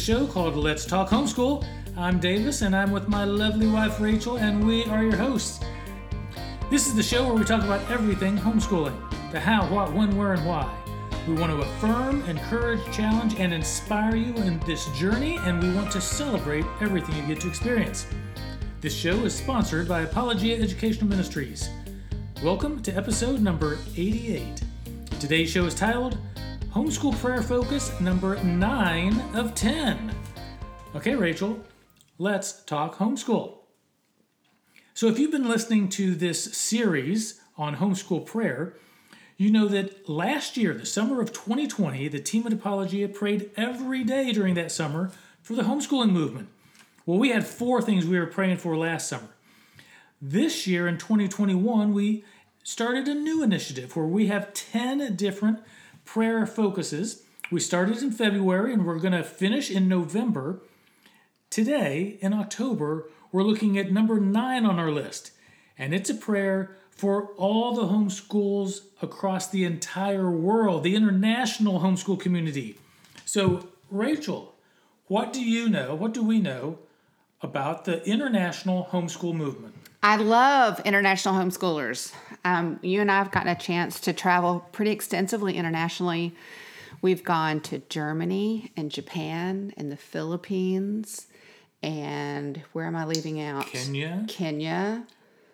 show called Let's Talk Homeschool. I'm Davis, and I'm with my lovely wife Rachel, and we are your hosts. This is the show where we talk about everything homeschooling the how, what, when, where, and why. We want to affirm, encourage, challenge, and inspire you in this journey, and we want to celebrate everything you get to experience. This show is sponsored by Apologia Educational Ministries. Welcome to episode number 88. Today's show is titled Homeschool Prayer Focus number 9 of 10. Okay, Rachel, let's talk homeschool. So, if you've been listening to this series on homeschool prayer, you know that last year, the summer of 2020, the team at Apologia prayed every day during that summer for the homeschooling movement. Well, we had four things we were praying for last summer. This year in 2021, we started a new initiative where we have 10 different prayer focuses. We started in February and we're going to finish in November. Today, in October, we're looking at number nine on our list, and it's a prayer for all the homeschools across the entire world, the international homeschool community. So, Rachel, what do you know? What do we know about the international homeschool movement? I love international homeschoolers. Um, you and I have gotten a chance to travel pretty extensively internationally. We've gone to Germany and Japan and the Philippines. And where am I leaving out? Kenya, Kenya.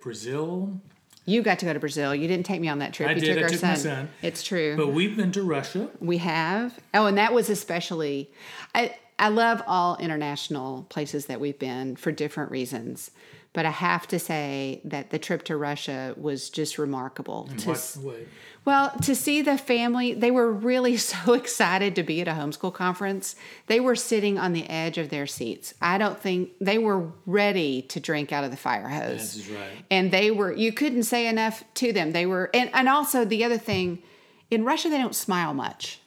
Brazil. You got to go to Brazil. You didn't take me on that trip. I you did. took I our took son. my son. It's true. But we've been to Russia. We have. Oh, and that was especially. I I love all international places that we've been for different reasons, but I have to say that the trip to Russia was just remarkable. In to what way? well, to see the family, they were really so excited to be at a homeschool conference. They were sitting on the edge of their seats. I don't think they were ready to drink out of the fire hose This is right. and they were you couldn't say enough to them they were and, and also the other thing in russia they don't smile much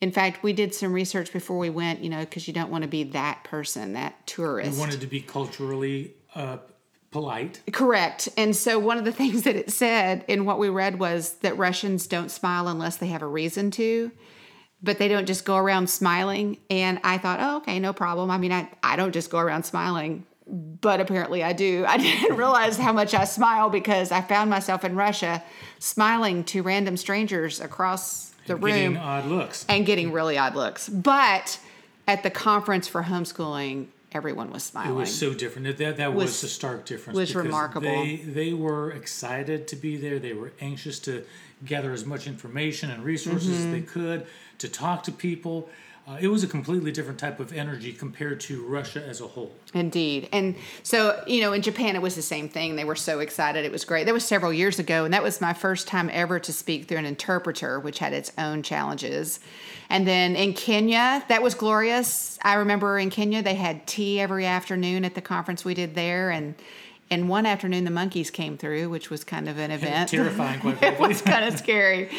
in fact we did some research before we went you know because you don't want to be that person that tourist We wanted to be culturally uh, polite. correct and so one of the things that it said in what we read was that russians don't smile unless they have a reason to but they don't just go around smiling and i thought oh okay no problem i mean i, I don't just go around smiling but apparently I do. I didn't realize how much I smile because I found myself in Russia smiling to random strangers across the Getting room odd looks. and getting really odd looks. But at the conference for homeschooling, everyone was smiling. It was so different. That that was, Was- a stark difference. was remarkable. They they were excited to be there. They were anxious to gather as much information and resources as Mm-hmm. they could to talk to people. Uh, it was a completely different type of energy compared to Russia as a whole. Indeed. And so, you know, in Japan, it was the same thing. They were so excited. It was great. That was several years ago. And that was my first time ever to speak through an interpreter, which had its own challenges. And then in Kenya, that was glorious. I remember in Kenya, they had tea every afternoon at the conference we did there. And and one afternoon, the monkeys came through, which was kind of an event. Terrifying, quite it was kind of scary.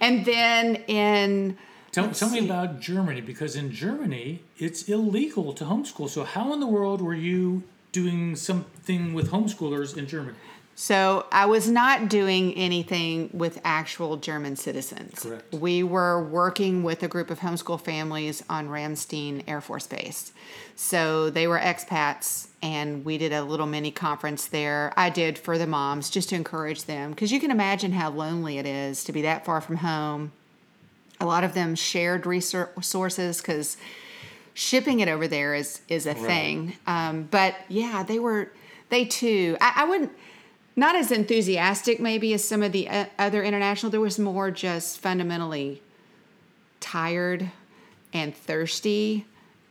And then in Tell, tell me about Germany because in Germany it's illegal to homeschool. So how in the world were you doing something with homeschoolers in Germany? So I was not doing anything with actual German citizens. Correct. We were working with a group of homeschool families on Ramstein Air Force Base. So they were expats, and we did a little mini conference there. I did for the moms just to encourage them because you can imagine how lonely it is to be that far from home. A lot of them shared resources because shipping it over there is is a thing. Um, but yeah, they were they too. I, I wouldn't not as enthusiastic maybe as some of the uh, other international. There was more just fundamentally tired and thirsty,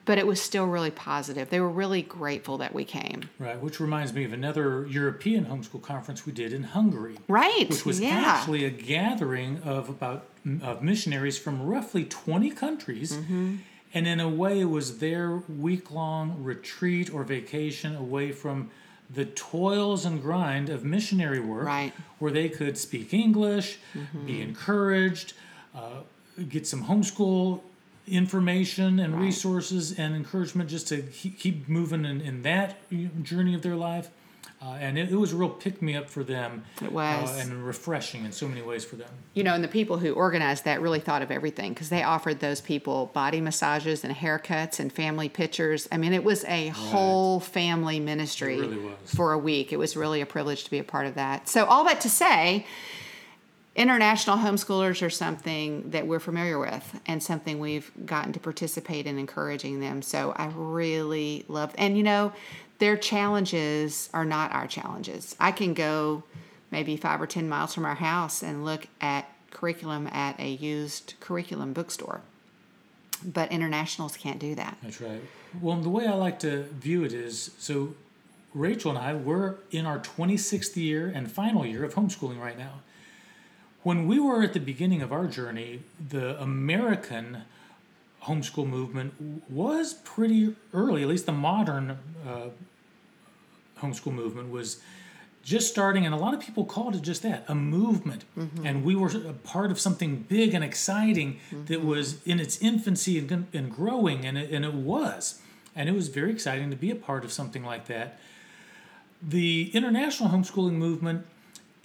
but it was still really positive. They were really grateful that we came. Right, which reminds me of another European homeschool conference we did in Hungary. Right. Which was yeah. actually a gathering of about of missionaries from roughly 20 countries. Mm-hmm. And in a way, it was their week long retreat or vacation away from the toils and grind of missionary work, Right. Mm-hmm. where they could speak English, be encouraged, uh, get some homeschool information and resources and encouragement just to keep, keep moving in, in that journey of their life. Uh, and it, it, was a real pick me up for them. It was. Uh, and refreshing in so many ways for them. You know, and the people who organized that really thought of everything because they offered those people body massages and haircuts and family pictures. I mean, it was a right. whole family ministry really for a week. It was really a privilege to be a part of that. So, all that to say, international homeschoolers are something that we're familiar with and something we've gotten to participate in encouraging them. So I really love and you know their challenges are not our challenges. I can go maybe 5 or 10 miles from our house and look at curriculum at a used curriculum bookstore. But internationals can't do that. That's right. Well, the way I like to view it is so Rachel and I, we're in our 26th year and final year of homeschooling right now when we were at the beginning of our journey, the American homeschool movement was pretty early, at least the modern uh, homeschool movement was just starting, and a lot of people called it just that a movement. Mm-hmm. And we were a part of something big and exciting mm-hmm. that was in its infancy and, and growing, and it, and it was. And it was very exciting to be a part of something like that. The international homeschooling movement,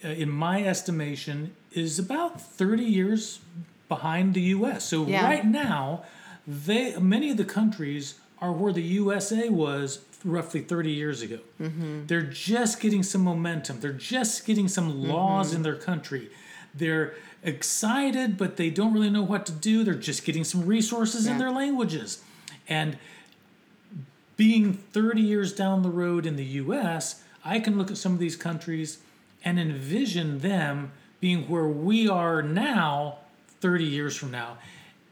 in my estimation, is about 30 years behind the US. So yeah. right now, they many of the countries are where the USA was roughly 30 years ago. Mm-hmm. They're just getting some momentum. They're just getting some laws mm-hmm. in their country. They're excited, but they don't really know what to do. They're just getting some resources yeah. in their languages. And being 30 years down the road in the US, I can look at some of these countries and envision them being where we are now 30 years from now.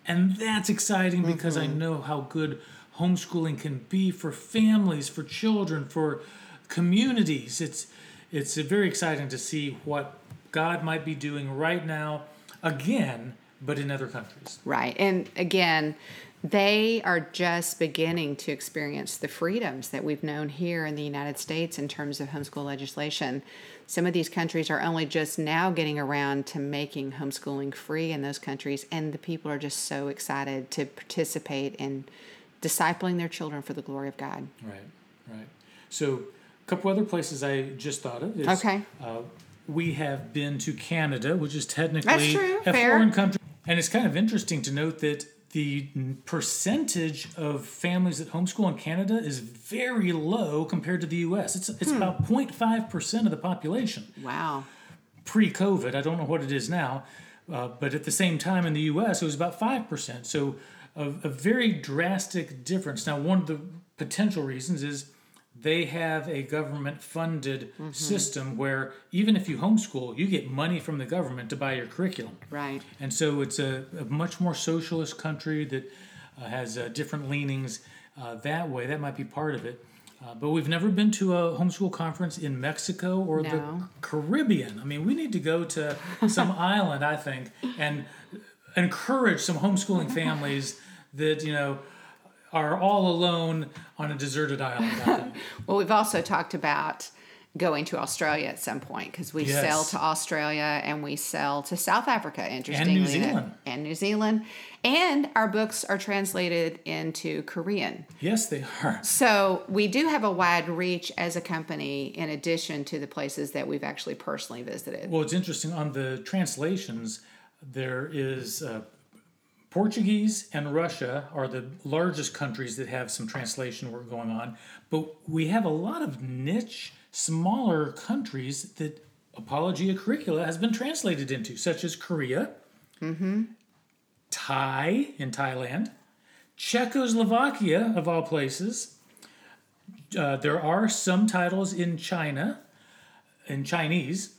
And that's exciting because mm-hmm. I know how good homeschooling can be for families, for children, for communities. It's it's very exciting to see what God might be doing right now again, but in other countries. Right. And again, they are just beginning to experience the freedoms that we've known here in the United States in terms of homeschool legislation. Some of these countries are only just now getting around to making homeschooling free in those countries, and the people are just so excited to participate in discipling their children for the glory of God. Right, right. So, a couple other places I just thought of. Is, okay. Uh, we have been to Canada, which is technically a Fair. foreign country. And it's kind of interesting to note that the percentage of families that homeschool in Canada is very low compared to the U.S. It's it's hmm. about 0.5 percent of the population. Wow. Pre-COVID, I don't know what it is now, uh, but at the same time in the U.S. it was about five percent. So a, a very drastic difference. Now, one of the potential reasons is they have a government funded mm-hmm. system where even if you homeschool, you get money from the government to buy your curriculum. Right. And so it's a, a much more socialist country that uh, has uh, different leanings uh, that way. That might be part of it. Uh, but we've never been to a homeschool conference in Mexico or no. the Caribbean. I mean, we need to go to some island, I think, and encourage some homeschooling families that, you know, are all alone on a deserted island. well, we've also talked about going to Australia at some point because we yes. sell to Australia and we sell to South Africa, interestingly. And New Zealand. And New Zealand. And our books are translated into Korean. Yes, they are. So we do have a wide reach as a company in addition to the places that we've actually personally visited. Well, it's interesting on the translations, there is. Uh, Portuguese and Russia are the largest countries that have some translation work going on, but we have a lot of niche, smaller countries that Apologia Curricula has been translated into, such as Korea, mm-hmm. Thai in Thailand, Czechoslovakia, of all places. Uh, there are some titles in China, in Chinese.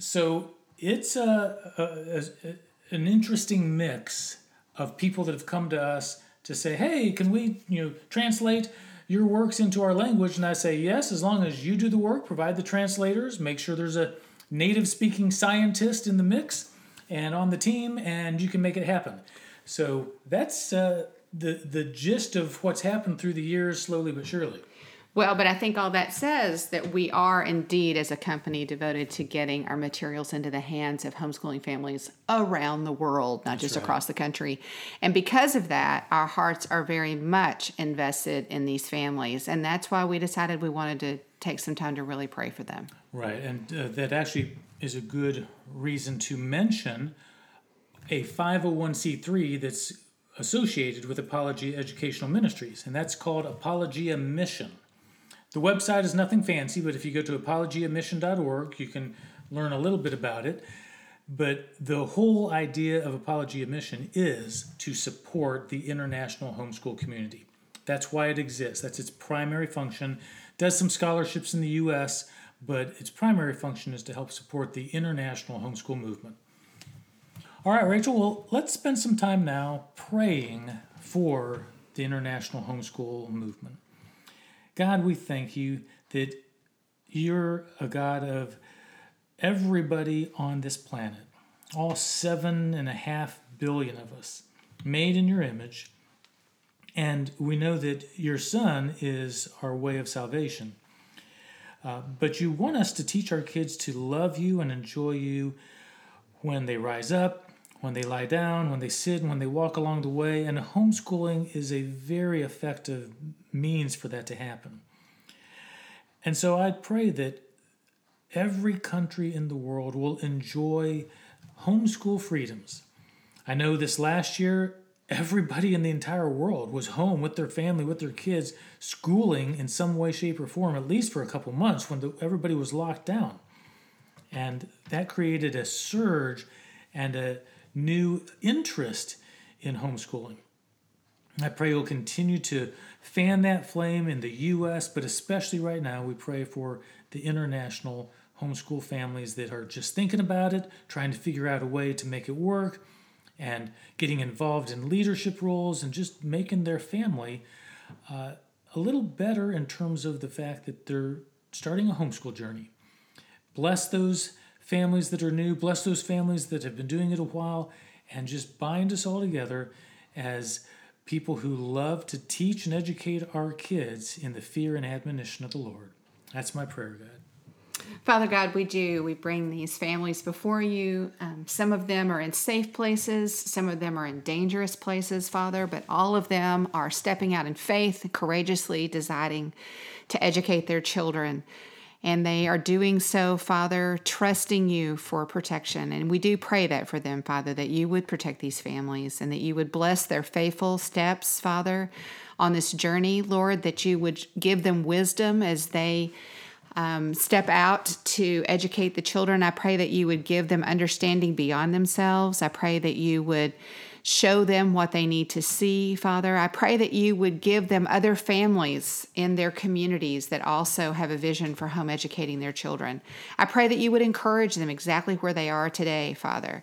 So it's a, a, a an interesting mix of people that have come to us to say, "Hey, can we, you know, translate your works into our language?" And I say, "Yes, as long as you do the work, provide the translators, make sure there's a native speaking scientist in the mix and on the team, and you can make it happen." So that's uh, the the gist of what's happened through the years, slowly but surely. Well, but I think all that says that we are indeed, as a company, devoted to getting our materials into the hands of homeschooling families around the world, not just right. across the country. And because of that, our hearts are very much invested in these families. And that's why we decided we wanted to take some time to really pray for them. Right, and uh, that actually is a good reason to mention a 501c3 that's associated with Apologia Educational Ministries, and that's called Apologia Mission. The website is nothing fancy, but if you go to apologiamission.org, you can learn a little bit about it. But the whole idea of Apologia Mission is to support the international homeschool community. That's why it exists. That's its primary function. Does some scholarships in the US, but its primary function is to help support the international homeschool movement. All right, Rachel, well, let's spend some time now praying for the international homeschool movement. God, we thank you that you're a God of everybody on this planet, all seven and a half billion of us, made in your image. And we know that your Son is our way of salvation. Uh, but you want us to teach our kids to love you and enjoy you when they rise up, when they lie down, when they sit, when they walk along the way. And homeschooling is a very effective means for that to happen. And so I pray that every country in the world will enjoy homeschool freedoms. I know this last year, everybody in the entire world was home with their family, with their kids, schooling in some way, shape, or form, at least for a couple months when the, everybody was locked down. And that created a surge and a new interest in homeschooling. I pray you'll continue to fan that flame in the U.S., but especially right now, we pray for the international homeschool families that are just thinking about it, trying to figure out a way to make it work, and getting involved in leadership roles and just making their family uh, a little better in terms of the fact that they're starting a homeschool journey. Bless those families that are new, bless those families that have been doing it a while, and just bind us all together as people who love to teach and educate our kids in the fear and admonition of the Lord. That's my prayer, God. Father God, we do. We bring these families before you. Um, some of them are in safe places, some of them are in dangerous places, Father, but all of them are stepping out in faith, courageously deciding to educate their children. And they are doing so, Father, trusting you for protection. And we do pray that for them, Father, that you would protect these families and that you would bless their faithful steps, Father, on this journey, Lord, that you would give them wisdom as they um, step out to educate the children. I pray that you would give them understanding beyond themselves. I pray that you would show them what they need to see, Father. I pray that you would give them other families in their communities that also have a vision for home educating their children. I pray that you would encourage them exactly where they are today, Father.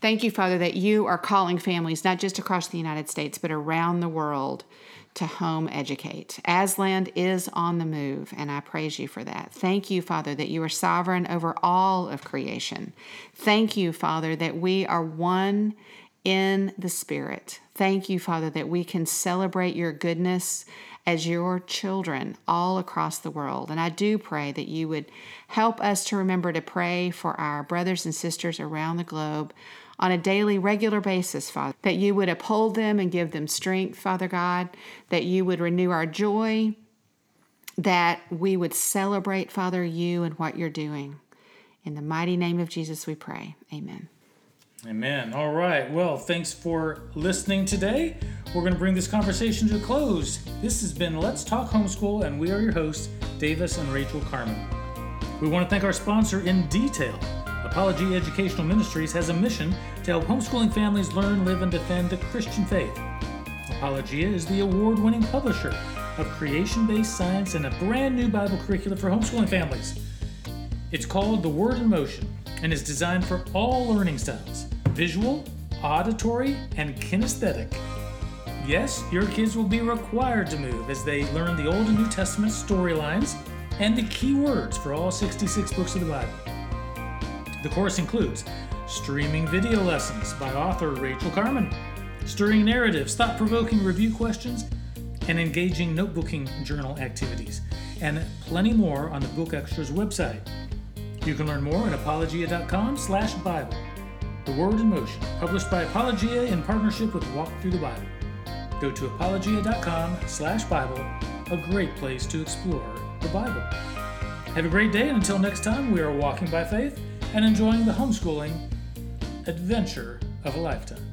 Thank you, Father, that you are calling families not just across the United States, but around the world to home educate. Aslan is on the move, and I praise you for that. Thank you, Father, that you are sovereign over all of creation. Thank you, Father, that we are one in the Spirit. Thank you, Father, that we can celebrate your goodness as your children all across the world. And I do pray that you would help us to remember to pray for our brothers and sisters around the globe on a daily, regular basis, Father, that you would uphold them and give them strength, Father God, that you would renew our joy, that we would celebrate, Father, you and what you're doing. In the mighty name of Jesus, we pray. Amen. Amen. All right. Well, thanks for listening today. We're going to bring this conversation to a close. This has been Let's Talk Homeschool, and we are your hosts, Davis and Rachel Carman. We want to thank our sponsor in detail. Apologia Educational Ministries has a mission to help homeschooling families learn, live, and defend the Christian faith. Apologia is the award winning publisher of creation based science and a brand new Bible curriculum for homeschooling families. It's called The Word in Motion and is designed for all learning styles visual, auditory, and kinesthetic. Yes, your kids will be required to move as they learn the Old and New Testament storylines and the key words for all 66 books of the Bible. The course includes streaming video lessons by author Rachel Carman, stirring narratives, thought provoking review questions, and engaging notebooking journal activities, and plenty more on the Book Extras website. You can learn more at apologia.com slash Bible. The Word in Motion, published by Apologia in partnership with Walk Thru the Bible. Go to apologia.com slash Bible, a great place to explore the Bible. Have a great day, and until next time, we are walking by faith and enjoying the homeschooling adventure of a lifetime.